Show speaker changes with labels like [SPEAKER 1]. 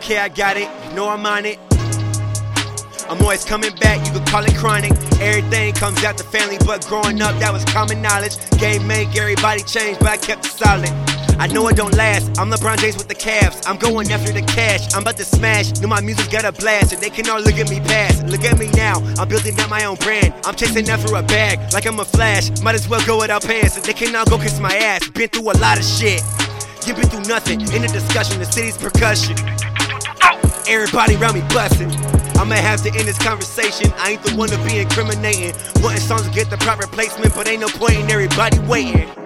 [SPEAKER 1] okay, I got it. know I'm on it. I'm always coming back, you could call it chronic. Everything comes out the family, but growing up, that was common knowledge. Game make everybody change, but I kept it solid. I know it don't last. I'm LeBron James with the Cavs. I'm going after the cash. I'm about to smash. Know my music's got a blast, and they can all look at me past. Look at me now. I'm building out my own brand. I'm chasing after a bag like I'm a flash. Might as well go without pants, so they can all go kiss my ass. Been through a lot of shit. You been through nothing. In the discussion, the city's percussion. Everybody around me busting. I'ma have to end this conversation. I ain't the one to be incriminating. Wanting songs to get the proper placement, but ain't no point in everybody waiting.